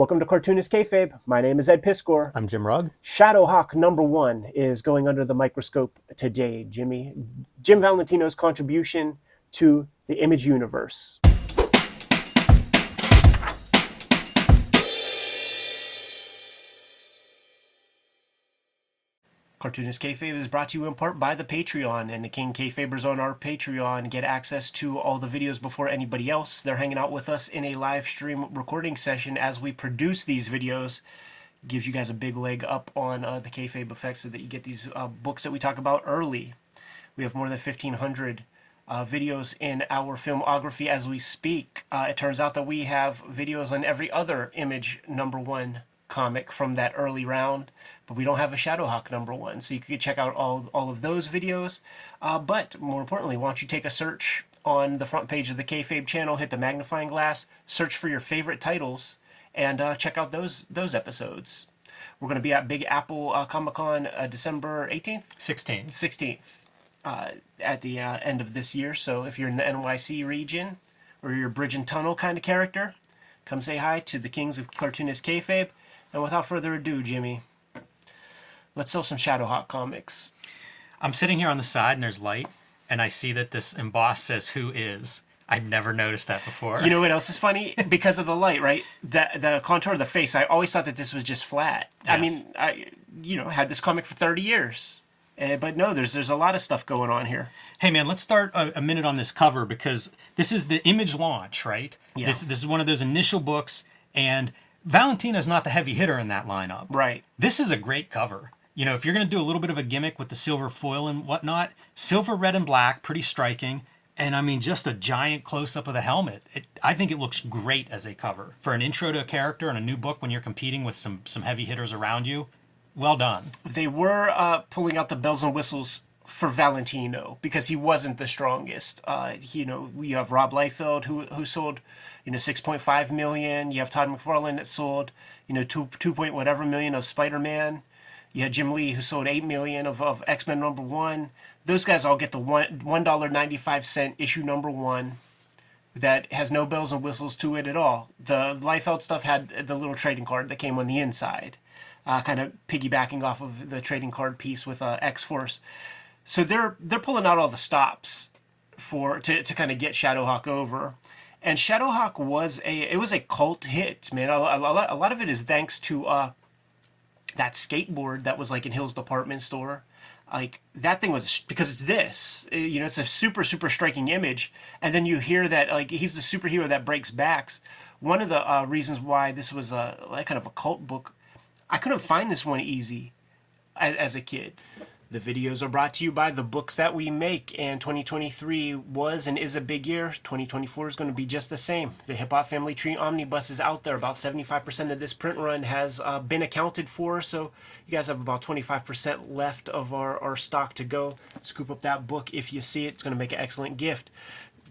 Welcome to Cartoonist Kayfabe. My name is Ed Piskor. I'm Jim Rugg. Shadowhawk number one is going under the microscope today, Jimmy. Jim Valentino's contribution to the image universe. Cartoonist Kayfabe is brought to you in part by the Patreon, and the King Kayfabers on our Patreon get access to all the videos before anybody else. They're hanging out with us in a live stream recording session as we produce these videos. Gives you guys a big leg up on uh, the Kayfabe effect so that you get these uh, books that we talk about early. We have more than 1,500 uh, videos in our filmography as we speak. Uh, it turns out that we have videos on every other image number one comic from that early round, but we don't have a Shadowhawk number one. So you could check out all, all of those videos. Uh, but more importantly, why don't you take a search on the front page of the Kayfabe channel, hit the magnifying glass, search for your favorite titles, and uh, check out those those episodes. We're going to be at Big Apple uh, Comic Con uh, December 18th? 16. 16th uh, at the uh, end of this year. So if you're in the NYC region or you're a Bridge and Tunnel kind of character, come say hi to the Kings of Cartoonist Kayfabe. And without further ado, Jimmy, let's sell some Shadowhawk comics. I'm sitting here on the side and there's light, and I see that this embossed says "Who is." I'd never noticed that before. You know what else is funny? because of the light, right? The the contour of the face. I always thought that this was just flat. Yes. I mean, I you know had this comic for thirty years, uh, but no, there's there's a lot of stuff going on here. Hey man, let's start a, a minute on this cover because this is the image launch, right? Yeah. This this is one of those initial books, and Valentino's not the heavy hitter in that lineup. Right. This is a great cover. You know, if you're going to do a little bit of a gimmick with the silver foil and whatnot, silver, red, and black, pretty striking. And I mean, just a giant close up of the helmet. It, I think it looks great as a cover for an intro to a character in a new book when you're competing with some some heavy hitters around you. Well done. They were uh, pulling out the bells and whistles for Valentino because he wasn't the strongest. Uh, you know, you have Rob Liefeld who who sold, you know, six point five million. You have Todd McFarlane that sold, you know, two two point whatever million of Spider Man. You had Jim Lee who sold eight million of, of X Men number one. Those guys all get the one one dollar ninety five cent issue number one that has no bells and whistles to it at all. The Liefeld stuff had the little trading card that came on the inside, uh, kind of piggybacking off of the trading card piece with uh, X Force. So they're they're pulling out all the stops for to, to kind of get Shadowhawk over. And Shadowhawk was a it was a cult hit, man. A, a, lot, a lot of it is thanks to uh, that skateboard that was like in Hill's department store. Like that thing was because it's this, uh, you know, it's a super super striking image, and then you hear that like he's the superhero that breaks backs. One of the uh, reasons why this was a like kind of a cult book, I couldn't find this one easy as, as a kid. The videos are brought to you by the books that we make, and 2023 was and is a big year. 2024 is going to be just the same. The Hip Hop Family Tree Omnibus is out there. About 75% of this print run has uh, been accounted for, so you guys have about 25% left of our, our stock to go. Scoop up that book if you see it. It's going to make an excellent gift.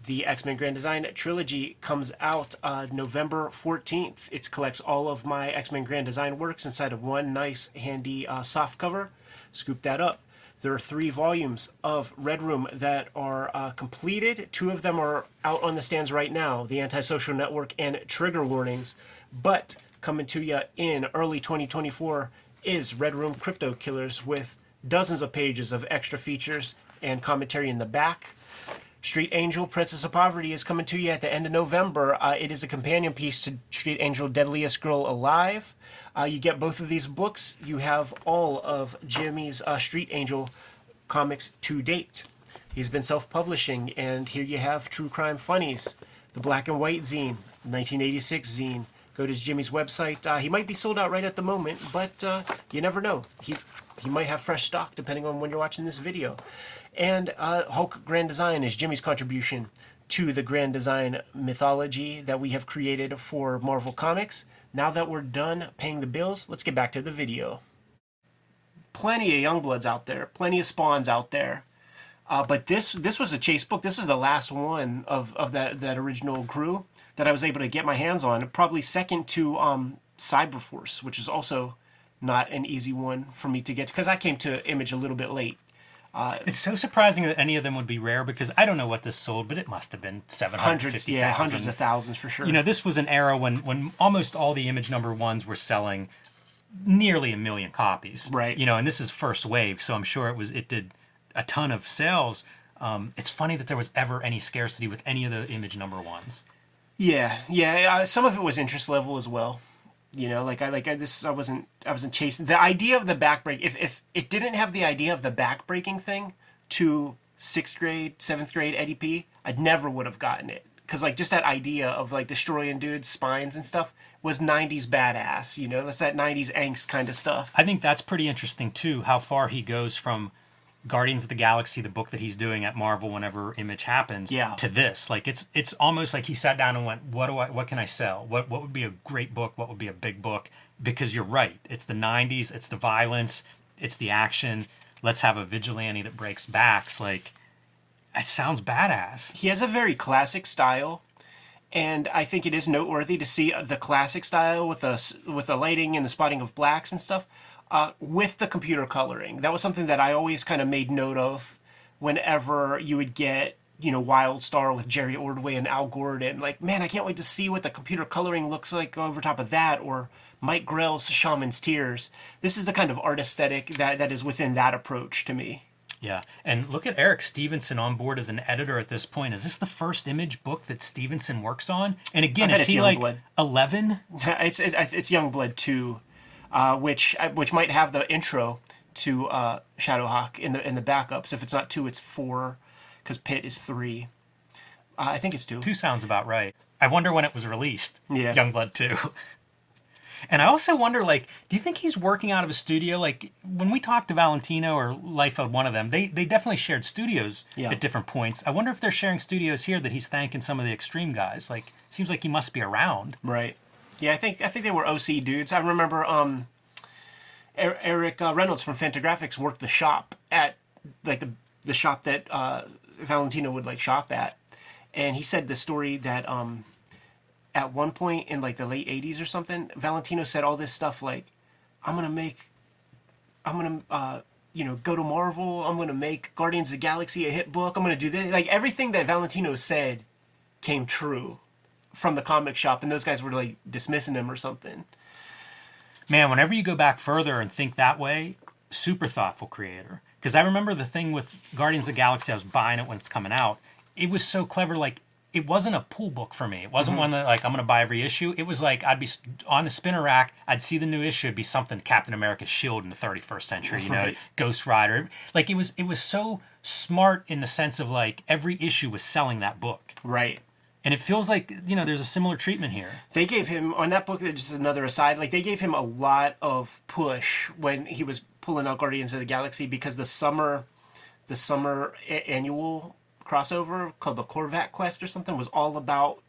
The X Men Grand Design trilogy comes out uh, November 14th. It collects all of my X Men Grand Design works inside of one nice, handy uh, soft cover. Scoop that up. There are three volumes of Red Room that are uh, completed. Two of them are out on the stands right now The Antisocial Network and Trigger Warnings. But coming to you in early 2024 is Red Room Crypto Killers with dozens of pages of extra features and commentary in the back. Street Angel, Princess of Poverty is coming to you at the end of November. Uh, it is a companion piece to Street Angel, Deadliest Girl Alive. Uh, you get both of these books. You have all of Jimmy's uh, Street Angel comics to date. He's been self publishing, and here you have True Crime Funnies, the Black and White Zine, 1986 Zine. Go to Jimmy's website. Uh, he might be sold out right at the moment, but uh, you never know. He, he might have fresh stock depending on when you're watching this video. And uh, Hulk Grand Design is Jimmy's contribution to the Grand Design mythology that we have created for Marvel Comics. Now that we're done paying the bills, let's get back to the video. Plenty of Youngbloods out there, plenty of Spawns out there. Uh, but this this was a chase book. This is the last one of, of that, that original crew that I was able to get my hands on. Probably second to um, Cyberforce, which is also not an easy one for me to get because I came to Image a little bit late. It's so surprising that any of them would be rare because I don't know what this sold, but it must have been seven hundred Hundreds, yeah, hundreds of thousands for sure. You know, this was an era when when almost all the image number ones were selling nearly a million copies. Right. You know, and this is first wave, so I'm sure it was it did a ton of sales. Um, it's funny that there was ever any scarcity with any of the image number ones. Yeah, yeah. Uh, some of it was interest level as well. You know, like I like I, this. I wasn't. I wasn't chasing the idea of the backbreak. If if it didn't have the idea of the backbreaking thing to sixth grade, seventh grade Eddie P, I never would have gotten it. Cause like just that idea of like destroying dudes' spines and stuff was '90s badass. You know, that's that '90s angst kind of stuff. I think that's pretty interesting too. How far he goes from Guardians of the Galaxy, the book that he's doing at Marvel whenever Image happens, Yeah. to this. Like it's it's almost like he sat down and went, "What do I? What can I sell? What what would be a great book? What would be a big book?" Because you're right. It's the '90s. It's the violence. It's the action. Let's have a vigilante that breaks backs. Like that sounds badass. he has a very classic style and I think it is noteworthy to see the classic style with the with the lighting and the spotting of blacks and stuff uh, with the computer coloring. That was something that I always kind of made note of whenever you would get you know Wild Star with Jerry Ordway and Al Gordon. Like man, I can't wait to see what the computer coloring looks like over top of that or. Mike Grell's Shaman's Tears. This is the kind of art aesthetic that, that is within that approach to me. Yeah, and look at Eric Stephenson on board as an editor at this point. Is this the first image book that Stephenson works on? And again, is it's he like eleven? it's it's, it's Youngblood two, uh, which which might have the intro to uh, Shadowhawk in the in the backups. If it's not two, it's four, because Pitt is three. Uh, I think it's two. Two sounds about right. I wonder when it was released. Yeah. Youngblood 2. And I also wonder, like, do you think he's working out of a studio? Like, when we talked to Valentino or Life Liefeld, one of them, they, they definitely shared studios Yeah. at different points. I wonder if they're sharing studios here that he's thanking some of the extreme guys. Like, seems like he must be around. Right. Yeah, I think I think they were OC dudes. I remember um, Er- Eric uh, Reynolds from Fantagraphics worked the shop at like the the shop that uh, Valentino would like shop at, and he said the story that um, at one point in like the late '80s or something, Valentino said all this stuff like, "I'm gonna make, I'm gonna." Uh, you know, go to Marvel. I'm gonna make Guardians of the Galaxy a hit book. I'm gonna do this. Like everything that Valentino said came true from the comic shop, and those guys were like dismissing him or something. Man, whenever you go back further and think that way, super thoughtful creator. Because I remember the thing with Guardians of the Galaxy, I was buying it when it's coming out. It was so clever. Like, it wasn't a pull book for me. It wasn't mm-hmm. one that, like, I'm going to buy every issue. It was like, I'd be on the spinner rack, I'd see the new issue, it'd be something Captain America's shield in the 31st century, you know, Right. Ghost Rider. Like, it was, it was so smart in the sense of, like, every issue was selling that book. Right. And it feels like, you know, there's a similar treatment here. They gave him on that book. Just another aside, like they gave him a lot of push when he was pulling out Guardians of the Galaxy because the summer, the summer a- annual crossover called the Korvac Quest or something was all about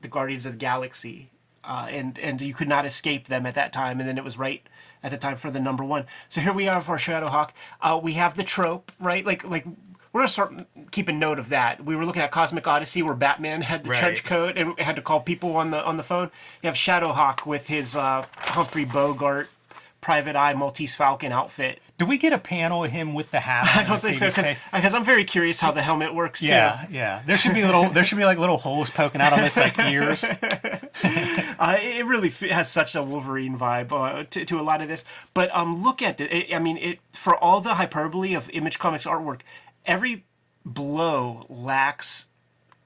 the Guardians of the Galaxy, uh, and and you could not escape them at that time. And then it was right at the time for the number one. So here we are for Shadowhawk. Uh, we have the trope, right? Like like we're gonna start keeping note of that. We were looking at Cosmic Odyssey where Batman had the Right. trench coat and had to call people on the on the phone. You have Shadowhawk with his uh, Humphrey Bogart Private Eye Maltese Falcon outfit. Do we get a panel of him with the hat? I don't think so because I'm very curious how the helmet works too. Yeah, yeah. There should be little. There should be like little holes poking out on his like ears. Uh, it really has such a Wolverine vibe uh, to, to a lot of this. But um, look at it. it. I mean, it for all the hyperbole of Image Comics artwork, every blow lacks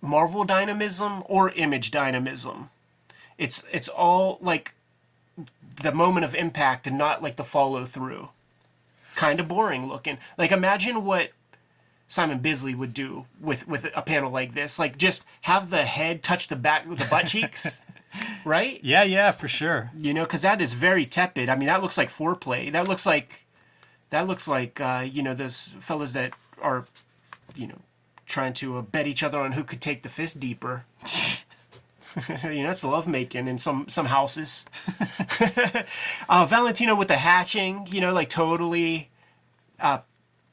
Marvel dynamism or Image dynamism. It's it's all like the moment of impact and not like the follow through. Kind of boring looking. Like imagine what Simon Bisley would do with with a panel like this. Like just have the head touch the back with the butt cheeks, right? Yeah, yeah, for sure. You know, because that is very tepid. I mean, that looks like foreplay. That looks like that looks like uh, you know those fellas that are you know trying to uh, bet each other on who could take the fist deeper. you know, it's lovemaking in some some houses. uh, Valentino with the hatching, you know, like totally uh,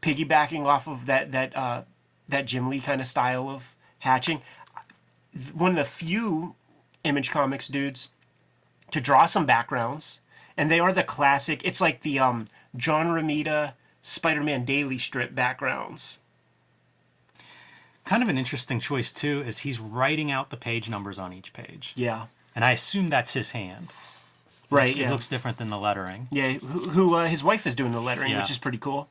piggybacking off of that that uh, that Jim Lee kind of style of hatching. One of the few Image Comics dudes to draw some backgrounds, and they are the classic. It's like the um, John Romita Spider-Man daily strip backgrounds. Kind of an interesting choice too is he's writing out the page numbers on each page, Yeah. and I assume that's his hand. Right. It yeah. looks different than the lettering. yeah. Who, who uh, his wife is doing the lettering, Yeah. which is pretty cool.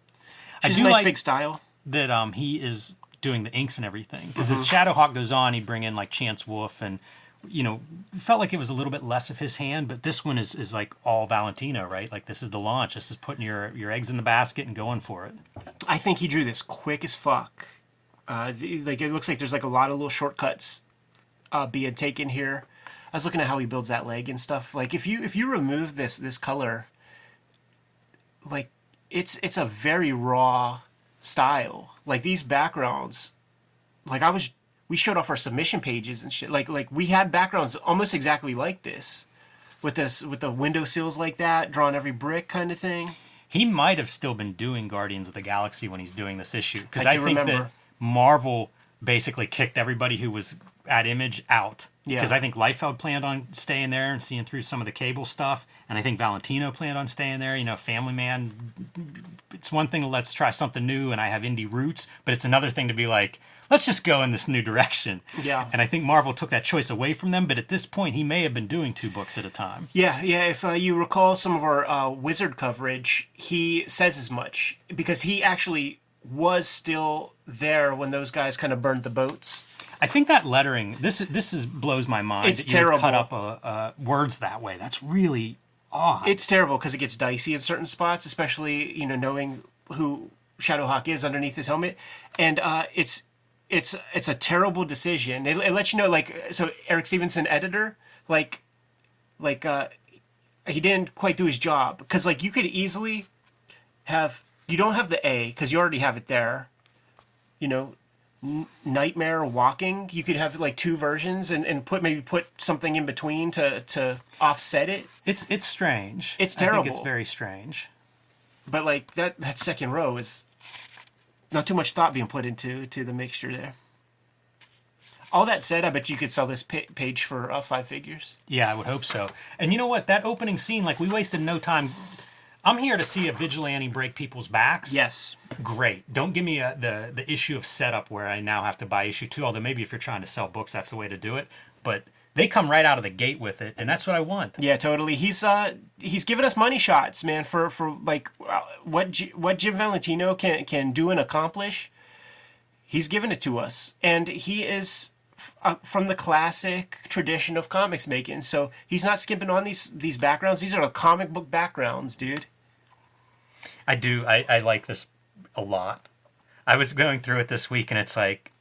I do a nice like- big style. that um he is doing the inks and everything because Mm-hmm. as Shadowhawk goes on, he'd bring in like Chance Wolf and you know felt like it was a little bit less of his hand, but this one is is like all Valentino, right? Like this is the launch. This is putting your your eggs in the basket and going for it. I think he drew this quick as fuck. Uh, like it looks like there's like a lot of little shortcuts uh, being taken here. I was looking at how he builds that leg and stuff. Like if you if you remove this this color, like it's it's a very raw style. Like these backgrounds, like I was we showed off our submission pages and shit. Like like we had backgrounds almost exactly like this, with this with the window sills like that, drawn every brick kind of thing. He might have still been doing Guardians of the Galaxy when he's doing this issue because I I, think remember. that Marvel basically kicked everybody who was at Image out. Yeah. Because I think Liefeld planned on staying there and seeing through some of the cable stuff, and I think Valentino planned on staying there. You know, Family Man. It's one thing to let's try something new, and I have indie roots, but it's another thing to be like, let's just go in this new direction. Yeah. And I think Marvel took that choice away from them, but at this point, he may have been doing two books at a time. Yeah, yeah. If uh, you recall some of our uh, wizard coverage, he says as much because he actually was still there when those guys kind of burned the boats. I think that lettering this this is blows my mind. It's you cut terrible. up uh, uh, words that way. That's really odd. It's terrible because it gets dicey in certain spots, especially you know knowing who Shadowhawk is underneath his helmet, and uh, it's it's it's a terrible decision. It, it lets you know like so Eric Stephenson, editor, like like uh, he didn't quite do his job because like you could easily have you don't have the A because you already have it there, you know. N- Nightmare walking. You could have like two versions and, and put maybe put something in between to to offset it. it's it's strange. It's I think it's very strange. but like that that second row is not too much thought being put into to the mixture there. All that said, I bet you could sell this page for uh, five figures. Yeah, I would hope so. And you know what? That opening scene, like we wasted no time. I'm here to see a vigilante break people's backs. Yes, Great. Don't give me a, the the issue of setup where I now have to buy issue two. Although maybe if you're trying to sell books, that's the way to do it. But they come right out of the gate with it, and that's what I want. yeah, totally. He's uh he's given us money shots, man, for for like uh, what G- what Jim Valentino can can do and accomplish. He's given it to us, and he is uh, from the classic tradition of comics making. So he's not skimping on these these backgrounds. These are the comic book backgrounds, dude. I do. I, I like this a lot. I was going through it this week, and it's like,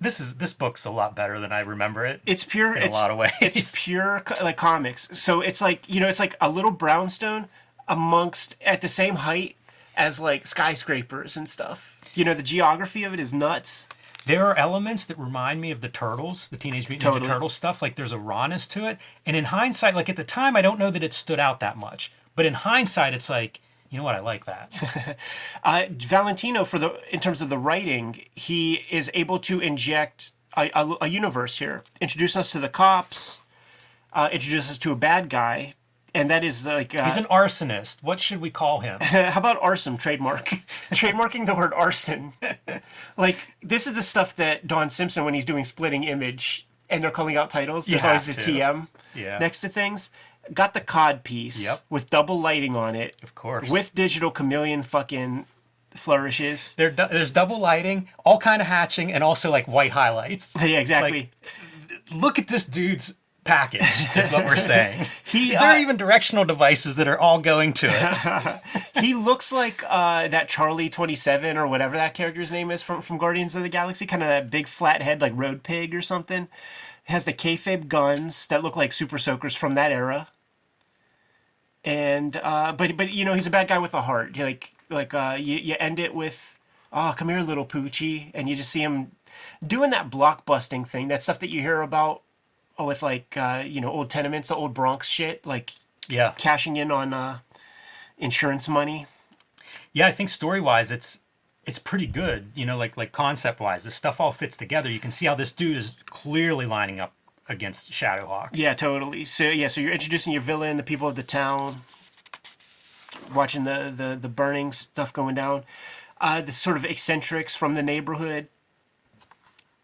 this is this book's a lot better than I remember it. It's pure. In a lot of ways. it's pure like comics. So it's like you know, it's like a little brownstone amongst at the same height as like skyscrapers and stuff. You know, the geography of it is nuts. There are elements that remind me of the Turtles, the Teenage Mutant Totally. Ninja Turtles stuff. Like there's a rawness to it, and in hindsight, like at the time, I don't know that it stood out that much. But in hindsight, it's like, you know what? I like that. Uh, Valentino, for the in terms of the writing, he is able to inject a, a, a universe here, introduce us to the cops, uh, introduce us to a bad guy, and that is like uh, He's an arsonist. What should we call him? How about arson trademark? Trademarking the word arson. like this is the stuff that Don Simpson, when he's doing splitting image, and they're calling out titles. There's always a to. TM Yeah. next to things. Got the cod piece Yep. with double lighting on it. Of course. With digital chameleon fucking flourishes. There, there's double lighting, all kind of hatching, and also like white highlights. Yeah, exactly. Look at this dude's package. Is what we're saying. he there are uh, even directional devices that are all going to it. he looks like uh, that Charlie Twenty Seven or whatever that character's name is from from Guardians of the Galaxy, kind of that big flat head like Road Pig or something. Has the kayfabe guns that look like Super Soakers from that era. And uh, but but you know he's a bad guy with a heart. Like like uh, you you end it with, oh come here little poochie, and you just see him doing that blockbusting thing, that stuff that you hear about with like uh, you know old tenements, the old Bronx shit, like Yeah. cashing in on uh, insurance money. Yeah, I think story wise, it's it's pretty good. You know, like like concept wise, the stuff all fits together. You can see how this dude is clearly lining up against Shadowhawk. Yeah, totally. So yeah, so you're introducing your villain, the people of the town. watching the the the burning stuff going down. Uh, the sort of eccentrics from the neighborhood,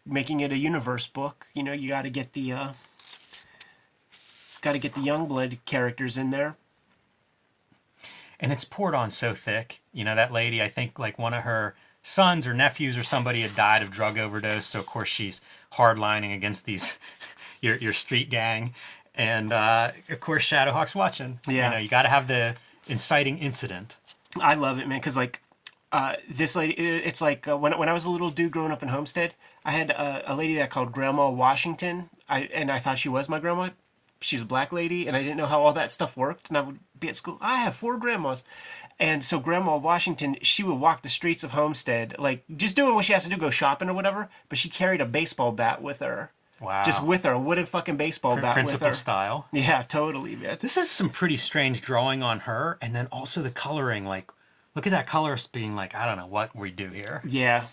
making it a universe book. You know, you got to get the uh, got to get the Youngblood characters in there. and it's poured on so thick. You know, that lady, I think like one of her sons or nephews or somebody had died of drug overdose. So of course she's hardlining against these your your street gang, and uh, of course Shadowhawk's watching. Yeah. you know, you got to have the inciting incident. I love it, man, because like uh, this lady, it's like uh, when when I was a little dude growing up in Homestead, I had a, a lady that I called Grandma Washington. I and I thought she was my grandma. She's a black lady, and I didn't know how all that stuff worked. And I would be at school. I have four grandmas, and so Grandma Washington, she would walk the streets of Homestead, like just doing what she has to do, go shopping or whatever. But she carried a baseball bat with her. Wow. Just with her, a wooden fucking baseball bat with Principal her. style. Yeah, totally, man. This is some pretty strange drawing on her, and then also the coloring. Like, look at that colorist being like, I don't know what we do here. Yeah.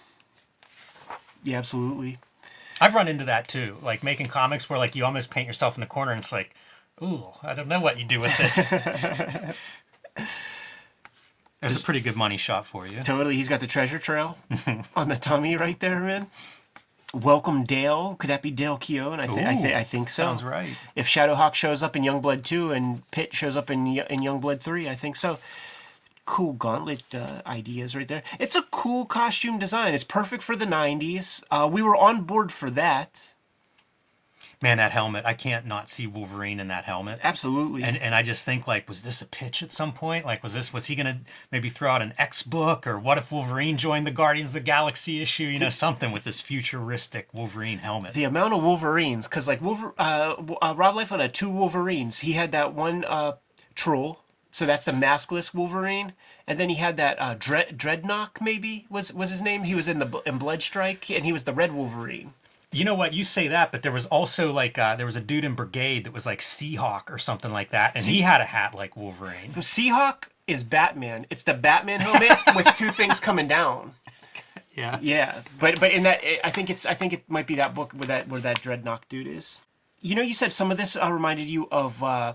Yeah, absolutely. I've run into that too, like making comics where like you almost paint yourself in the corner, and it's like, ooh, I don't know what you do with this. There's a pretty good money shot for you. Totally. He's got the treasure trail on the tummy right there, man. Welcome Dale. Could that be Dale Keown? I, th- I, th- I think so. Sounds right. If Shadowhawk shows up in Youngblood 2 and Pitt shows up in, Y- in Youngblood 3, I think so. Cool gauntlet uh, ideas right there. It's a cool costume design. It's perfect for the 90s. Uh, we were on board for that. Man, that helmet, I can't not see Wolverine in that helmet. Absolutely. And and I just think like, was this a pitch at some point? Like, was this was he gonna maybe throw out an X book or what if Wolverine joined the Guardians of the Galaxy issue? You know, something with this futuristic Wolverine helmet. the amount of Wolverines, because like Wolver- uh, uh, Rob Liefeld had two Wolverines. He had that one uh, troll, so that's the maskless Wolverine, and then he had that uh, Dread Dreadnought, maybe was was his name. He was in the in Bloodstrike, and he was the Red Wolverine. You know what? You say that, but there was also like uh, there was a dude in Brigade that was like Seahawk or something like that, and he had a hat like Wolverine. Seahawk is Batman. It's the Batman helmet with two things coming down. Yeah. Yeah, but but in that, I think it's I think it might be that book where that where that Dreadnought dude is. You know, you said some of this uh, reminded you of uh,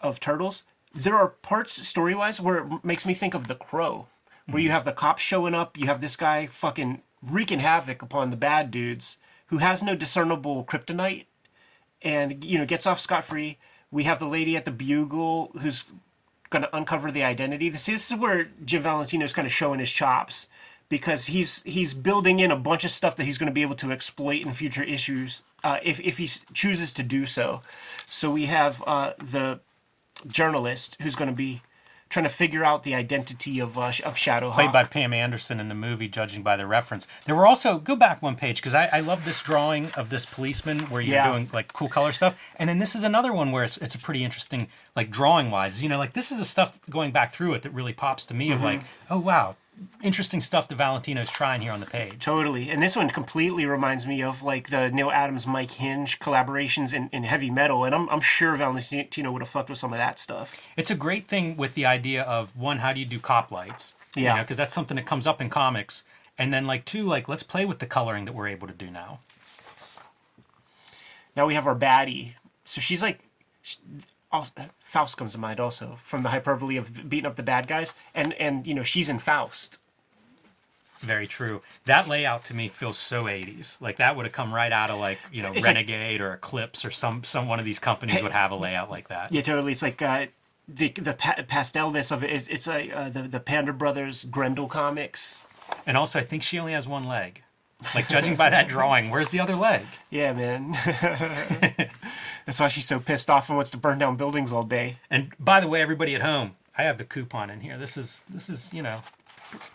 of Turtles. There are parts story wise where it makes me think of The Crow, where you have the cops showing up, you have this guy fucking wreaking havoc upon the bad dudes who has no discernible kryptonite, and you know gets off scot free. We have the lady at the bugle who's going to uncover the identity. This, this is where Jim Valentino's kind of showing his chops because he's he's building in a bunch of stuff that he's going to be able to exploit in future issues uh, if if he chooses to do so. So we have uh, the journalist who's going to be trying to figure out the identity of uh, of Shadow Played by Pam Anderson in the movie, judging by the reference. There were also go back one page because I, I love this drawing of this policeman where you're Yeah. doing like cool color stuff, and then this is another one where it's it's a pretty interesting like drawing wise. You know, like this is the stuff going back through it that really pops to me of like, oh wow, interesting stuff that Valentino's trying here on the page. Totally. And this one completely reminds me of like the Neal Adams Mike Hinge collaborations in, in heavy metal. And I'm, I'm sure Valentino would have fucked with some of that stuff. It's a great thing with the idea of one, how do you do cop lights? Yeah. because that's something that comes up in comics. And then like two, like let's play with the coloring that we're able to do now. Now we have our baddie. So she's like, sh also, Faust comes to mind also from the hyperbole of beating up the bad guys. And, and you know, she's in Faust. Very true. That layout to me feels so 80s. Like that would have come right out of like, you know, It's like- Renegade or Eclipse or some some one of these companies would have a layout like that. Yeah, totally. It's like uh, the the pa- pastelness of it. It's, it's like uh, the the Pander Brothers Grendel comics. And also I think she only has one leg. Like judging by that drawing, where's the other leg? Yeah, man. That's why she's so pissed off and wants to burn down buildings all day. And by the way, everybody at home, I have the coupon in here. This is this is, you know,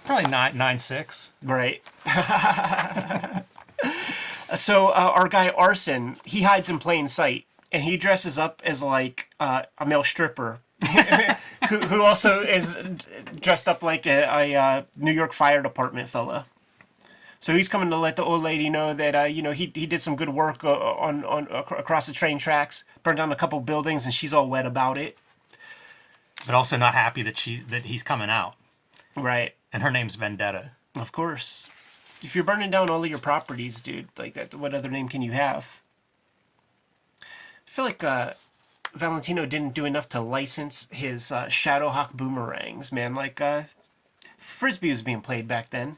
probably nine nine six. Right. so uh, our guy Arson, he hides in plain sight, and he dresses up as like uh, a male stripper, who, who also is dressed up like a, a uh, New York Fire Department fella. So he's coming to let the old lady know that uh, you know he, he did some good work uh, on on ac- across the train tracks, burned down a couple buildings, and she's all wet about it. But also not happy that she that he's coming out. Right. And her name's Vendetta. Of course. If you're burning down all of your properties, dude, like that, what other name can you have? I feel like uh, Valentino didn't do enough to license his uh, Shadowhawk boomerangs, man. Like uh, frisbee was being played back then.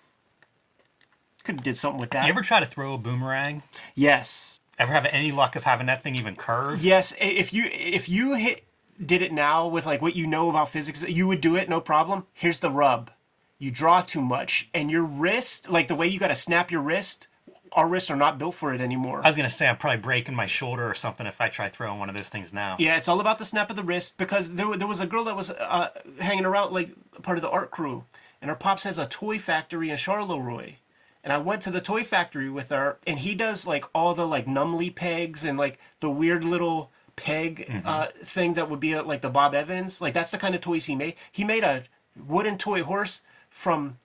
Could have did something with that. You ever try to throw a boomerang? yes, Ever have any luck of having that thing even curve? yes. If you if you hit did it now with like what you know about physics, you would do it no problem. Here's the rub: you draw too much, and your wrist, like the way you got to snap your wrist, our wrists are not built for it anymore. I was gonna say I'm probably breaking my shoulder or something if I try throwing one of those things now. Yeah, it's all about the snap of the wrist because there, there was a girl that was uh, hanging around, like part of the art crew, and her pops has a toy factory in Charleroi. And I went to the toy factory with her, and he does like all the like numbly pegs and like the weird little peg uh, thing that would be uh, like the Bob Evans. Like that's the kind of toys he made. He made a wooden toy horse from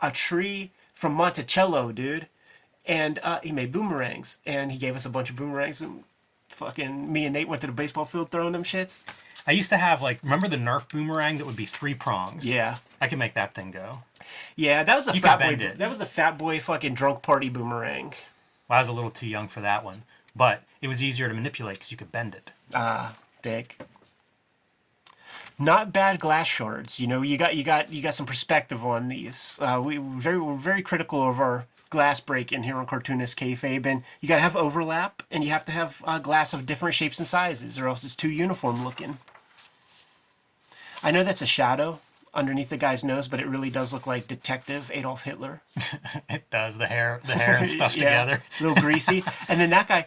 a tree from Monticello, dude. And uh, he made boomerangs, and he gave us a bunch of boomerangs, and fucking me and Nate went to the baseball field throwing them shits. I used to have like remember the Nerf boomerang that would be three prongs. Yeah, I could make that thing go. Yeah, that was the You fat boy. it. That was the fat boy fucking drunk party boomerang. Well, I was a little too young for that one, but it was easier to manipulate because you could bend it. Ah, dick. Not bad glass shards. You know, you got you got you got some perspective on these. Uh, we we're very we're very critical of our glass break in here on Cartoonist Kayfabe, and you got to have overlap, and you have to have uh, glass of different shapes and sizes, or else it's too uniform looking. I know that's a shadow underneath the guy's nose, but it really does look like Detective Adolf Hitler. It does the hair, the hair and stuff Yeah, together. a little greasy. and then that guy,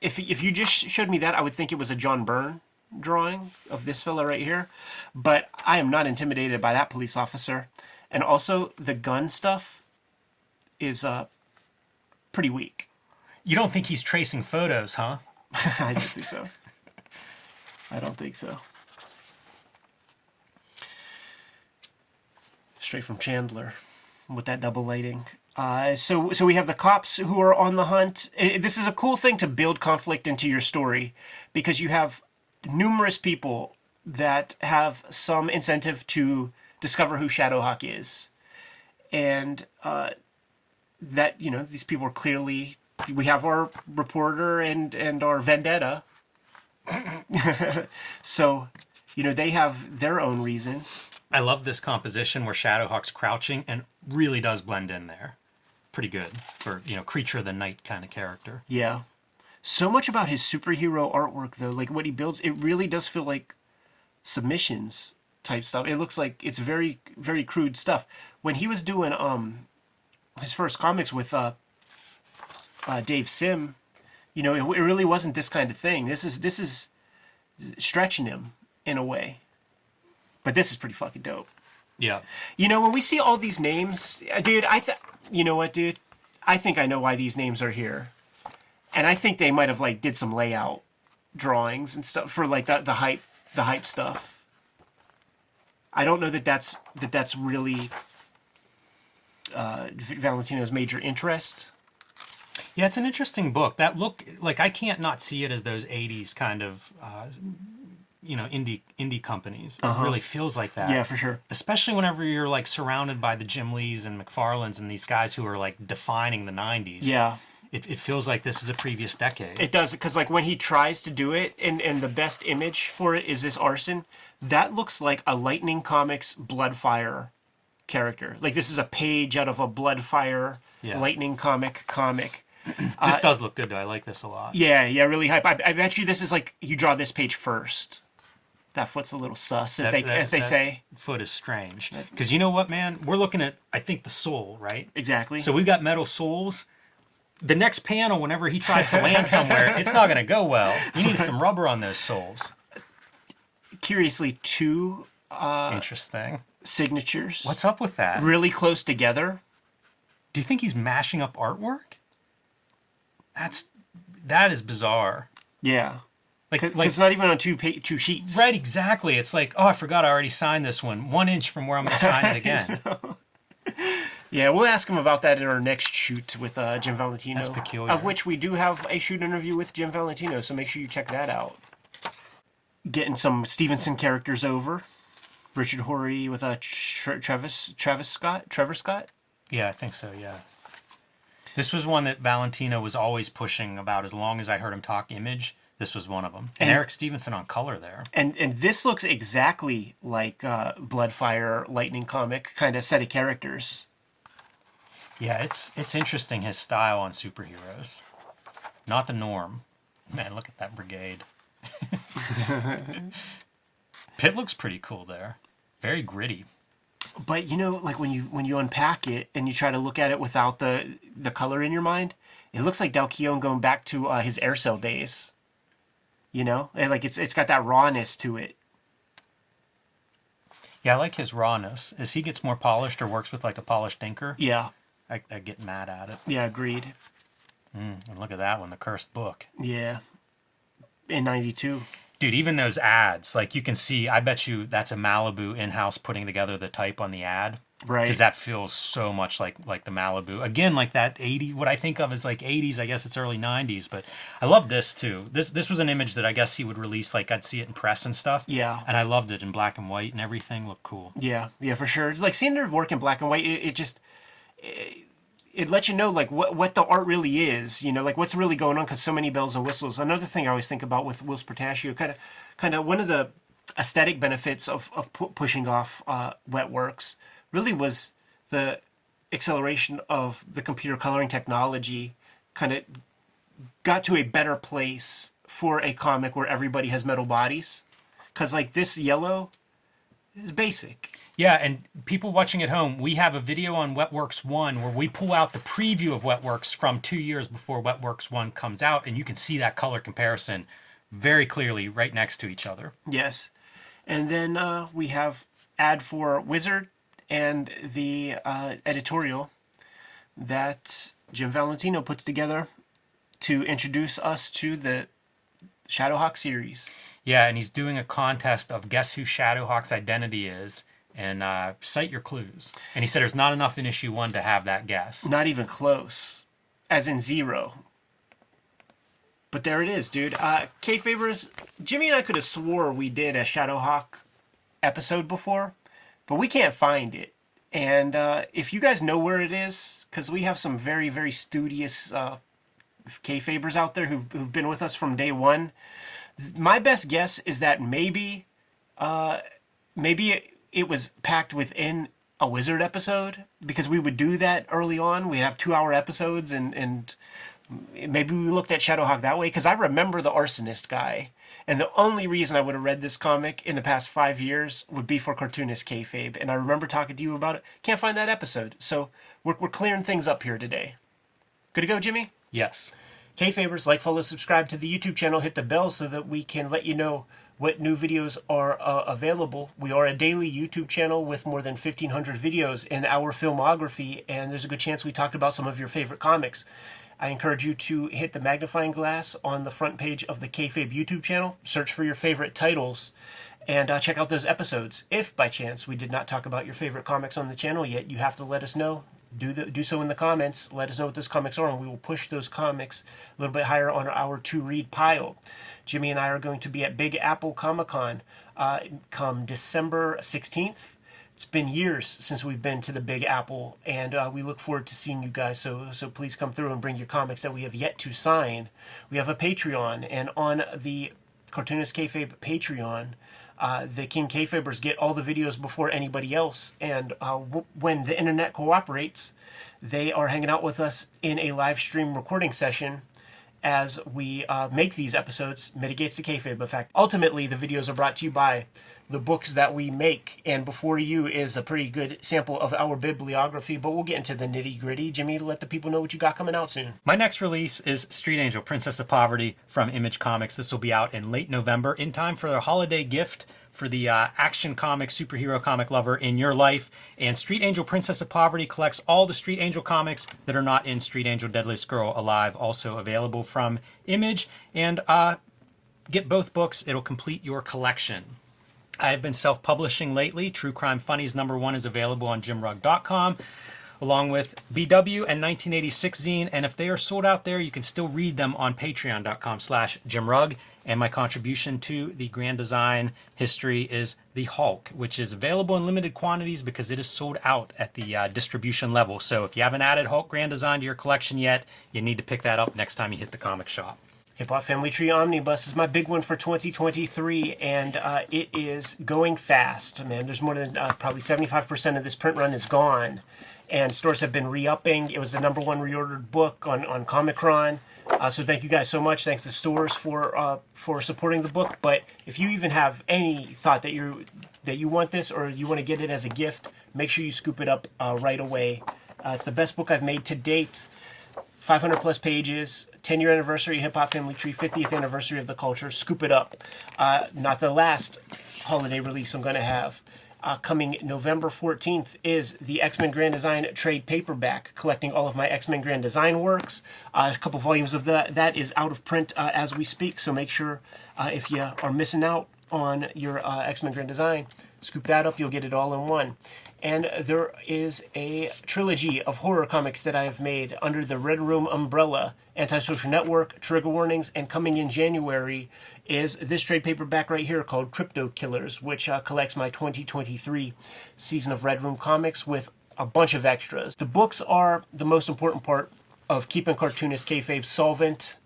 if if you just showed me that, I would think it was a John Byrne drawing of this fella right here. But I am not intimidated by that police officer. And also the gun stuff is uh pretty weak. You don't think he's tracing photos, huh? I don't think so. I don't think so. Straight from Chandler with that double lighting. Uh, so, so we have the cops who are on the hunt. I- this is a cool thing to build conflict into your story because you have numerous people that have some incentive to discover who Shadowhawk is, and uh, that you know these people are clearly. We have our reporter and and our vendetta. so, you know they have their own reasons. I love this composition where Shadowhawk's crouching and really does blend in there. Pretty good for you know creature of the night kind of character. Yeah. So much about his superhero artwork though, like what he builds, it really does feel like submissions type stuff. It looks like it's very very crude stuff. When he was doing um his first comics with uh, uh Dave Sim, you know, it, it really wasn't this kind of thing. This is this is stretching him in a way. But this is pretty fucking dope. Yeah, You know, when we see all these names, dude, I th- you know what, dude? I think I know why these names are here. And I think they might have like did some layout drawings and stuff for like the the hype the hype stuff. I don't know that that's that that's really uh, Valentino's major interest. yeah, it's an interesting book. That look, like I can't not see it as those '80s kind of, uh, you know, indie indie companies. It uh-huh. really feels like that. Yeah, for sure. especially whenever you're like surrounded by the Jim Lees and McFarlanes and these guys who are like defining the 90s. Yeah. It, it feels like this is a previous decade. It does because like when he tries to do it, and and the best image for it is this arson. That looks like a Lightning Comics Bloodfire character. Like this is a page out of a Bloodfire Yeah. Lightning comic comic. this uh, does look good though. I like this a lot. Yeah, yeah, really hype. I, I bet you this is like you draw this page first. That foot's a little sus, as That- they that- as they say. Foot is strange. Because you know what, man? We're looking at, I think, the soul, right? Exactly. So we've got metal souls. The next panel, whenever he tries to land somewhere, it's not going to go well. You need some rubber on those soles. curiously, two uh, Interesting. signatures What's up with that? really close together. Do you think he's mashing up artwork? That's that is bizarre. Yeah, Like, like like it's not even on two pa- two sheets. right, exactly. It's like, oh, I forgot I already signed this one. One inch from where I'm going to sign it again. Yeah, we'll ask him about that in our next shoot with uh, Jim Valentino. That's peculiar. Of which we do have a shoot interview with Jim Valentino, so make sure you check that out. Getting some Stephenson characters over. Richard Horry with a Tra- Travis Travis Scott Trevor Scott. Yeah, I think so. Yeah. This was one that Valentino was always pushing about as long as I heard him talk image. This was one of them. And, Eric Stephenson on color there. And and this looks exactly like uh, Bloodfire Lightning comic kind of set of characters. Yeah, it's it's interesting his style on superheroes. Not the norm. Man, look at that brigade. Pitt looks pretty cool there. Very gritty. But you know, like when you when you unpack it and you try to look at it without the the color in your mind, it looks like Dale Keown going back to uh, his Aircel days. You know, and like it's it's got that rawness to it. Yeah, I like his rawness. As he gets more polished or works with like a polished inker, Yeah, I, I get mad at it. yeah, agreed. Mm, and look at that one, the cursed book. Yeah, in '92. Dude, even those ads, like you can see, I bet you that's a Malibu in-house putting together the type on the ad. Right. Because that feels so much like like the Malibu. Again, like that 80 what I think of as like 80s, I guess it's early 90s, but I love this too. This this was an image that I guess he would release like I'd see it in press and stuff. Yeah. And I loved it in black and white and everything looked cool. Yeah, yeah, for sure. Like seeing their work in black and white, it, it just it, it lets you know like what what the art really is. You know, like what's really going on because so many bells and whistles. Another thing I always think about with Whilce Portacio, kind of, kind of one of the aesthetic benefits of of pu- pushing off uh, Wetworks really was the acceleration of the computer coloring technology. Kind of got to a better place for a comic where everybody has metal bodies. Cause like this yellow is basic. Yeah, and people watching at home, we have a video on Wetworks 1 where we pull out the preview of Wetworks from 2 years before Wetworks 1 comes out and you can see that color comparison very clearly right next to each other. Yes. And then uh, we have ad for Wizard and the uh, editorial that Jim Valentino puts together to introduce us to the Shadowhawk series. Yeah, and he's doing a contest of guess who Shadowhawk's identity is and uh, cite your clues. And he said there's not enough in issue one to have that guess. Not even close, as in zero. But there it is, dude. Uh, Kayfabers, Jimmy and I could have swore we did a Shadowhawk episode before, but we can't find it. And uh, if you guys know where it is, because we have some very, very studious uh, Kayfabers out there who've, who've been with us from day one, my best guess is that maybe, uh, maybe it was packed within a wizard episode because we would do that early on. We'd have two hour episodes and, and maybe we looked at Shadowhawk that way because I remember the arsonist guy. And the only reason I would have read this comic in the past five years would be for cartoonist kayfabe. And I remember talking to you about it. Can't find that episode. So we're, we're clearing things up here today. Good to go, Jimmy? Yes. Kayfabers, like, follow, subscribe to the YouTube channel, hit the bell so that we can let you know what new videos are uh, available. We are a daily YouTube channel with more than 1,500 videos in our filmography, and there's a good chance we talked about some of your favorite comics. I encourage you to hit the magnifying glass on the front page of the Kayfabe YouTube channel, search for your favorite titles, and uh, check out those episodes. If by chance we did not talk about your favorite comics on the channel yet, you have to let us know do the, do so in the comments. Let us know what those comics are, and we will push those comics a little bit higher on our to read pile. Jimmy and I are going to be at Big Apple Comic Con uh, come December 16th. It's been years since we've been to the Big Apple, and uh, we look forward to seeing you guys. So, so please come through and bring your comics that we have yet to sign. We have a Patreon, and on the Cartoonist Kayfabe Patreon, uh, the King Kayfabers get all the videos before anybody else. And uh, w- when the internet cooperates, they are hanging out with us in a live stream recording session as we uh, make these episodes. Mitigates the kayfabe effect. Ultimately, the videos are brought to you by the books that we make, and before you is a pretty good sample of our bibliography. But we'll get into the nitty gritty. Jimmy, to let the people know what you got coming out soon. My next release is Street Angel, Princess of Poverty from Image Comics. This will be out in late November in time for their holiday gift for the uh, action comic, superhero comic lover in your life. And Street Angel, Princess of Poverty collects all the Street Angel comics that are not in Street Angel, Deadliest Girl Alive, also available from Image. And uh, get both books, it'll complete your collection. I have been self publishing lately. True Crime Funnies number one is available on jimrugg.com along with BW and 1986 zine. And if they are sold out there, you can still read them on patreon.com slash jimrugg. And my contribution to the grand design history is the Hulk, which is available in limited quantities because it is sold out at the uh, distribution level. So if you haven't added Hulk grand design to your collection yet, you need to pick that up next time you hit the comic shop. Hip Hop Family Tree Omnibus is my big one for 2023, and uh, it is going fast. Man, there's more than uh, probably 75% of this print run is gone, and stores have been re-upping. It was the number one reordered book on on Comichron. Uh, so thank you guys so much. Thanks to stores for uh, for supporting the book. But if you even have any thought that you that you want this or you want to get it as a gift, make sure you scoop it up uh, right away. Uh, it's the best book I've made to date. 500 plus pages, 10 year anniversary Hip Hop Family Tree, 50th anniversary of the culture. Scoop it up. Uh, not the last holiday release I'm going to have. Uh, coming November 14th is the X Men Grand Design trade paperback, collecting all of my X Men Grand Design works. Uh, a couple volumes of that that is out of print uh, as we speak, so make sure uh, if you are missing out on your uh, X Men Grand Design, scoop that up. You'll get it all in one. And there is a trilogy of horror comics that I have made under the Red Room umbrella Antisocial Network, Trigger Warnings, and coming in January is this trade paperback right here called Crypto Killers, which uh, collects my 2023 season of Red Room comics with a bunch of extras. The books are the most important part of keeping cartoonist kayfabe solvent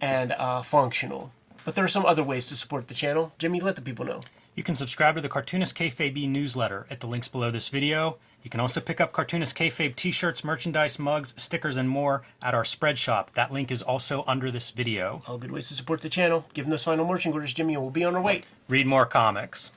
and uh, functional. But there are some other ways to support the channel. Jimmy, let the people know. You can subscribe to the Cartoonist Kayfabe newsletter at the links below this video. You can also pick up Cartoonist Kayfabe t-shirts, merchandise, mugs, stickers, and more at our spread shop. That link is also under this video. All good ways to support the channel. Give them those final marching orders, Jimmy, and we'll be on our way. Read more comics.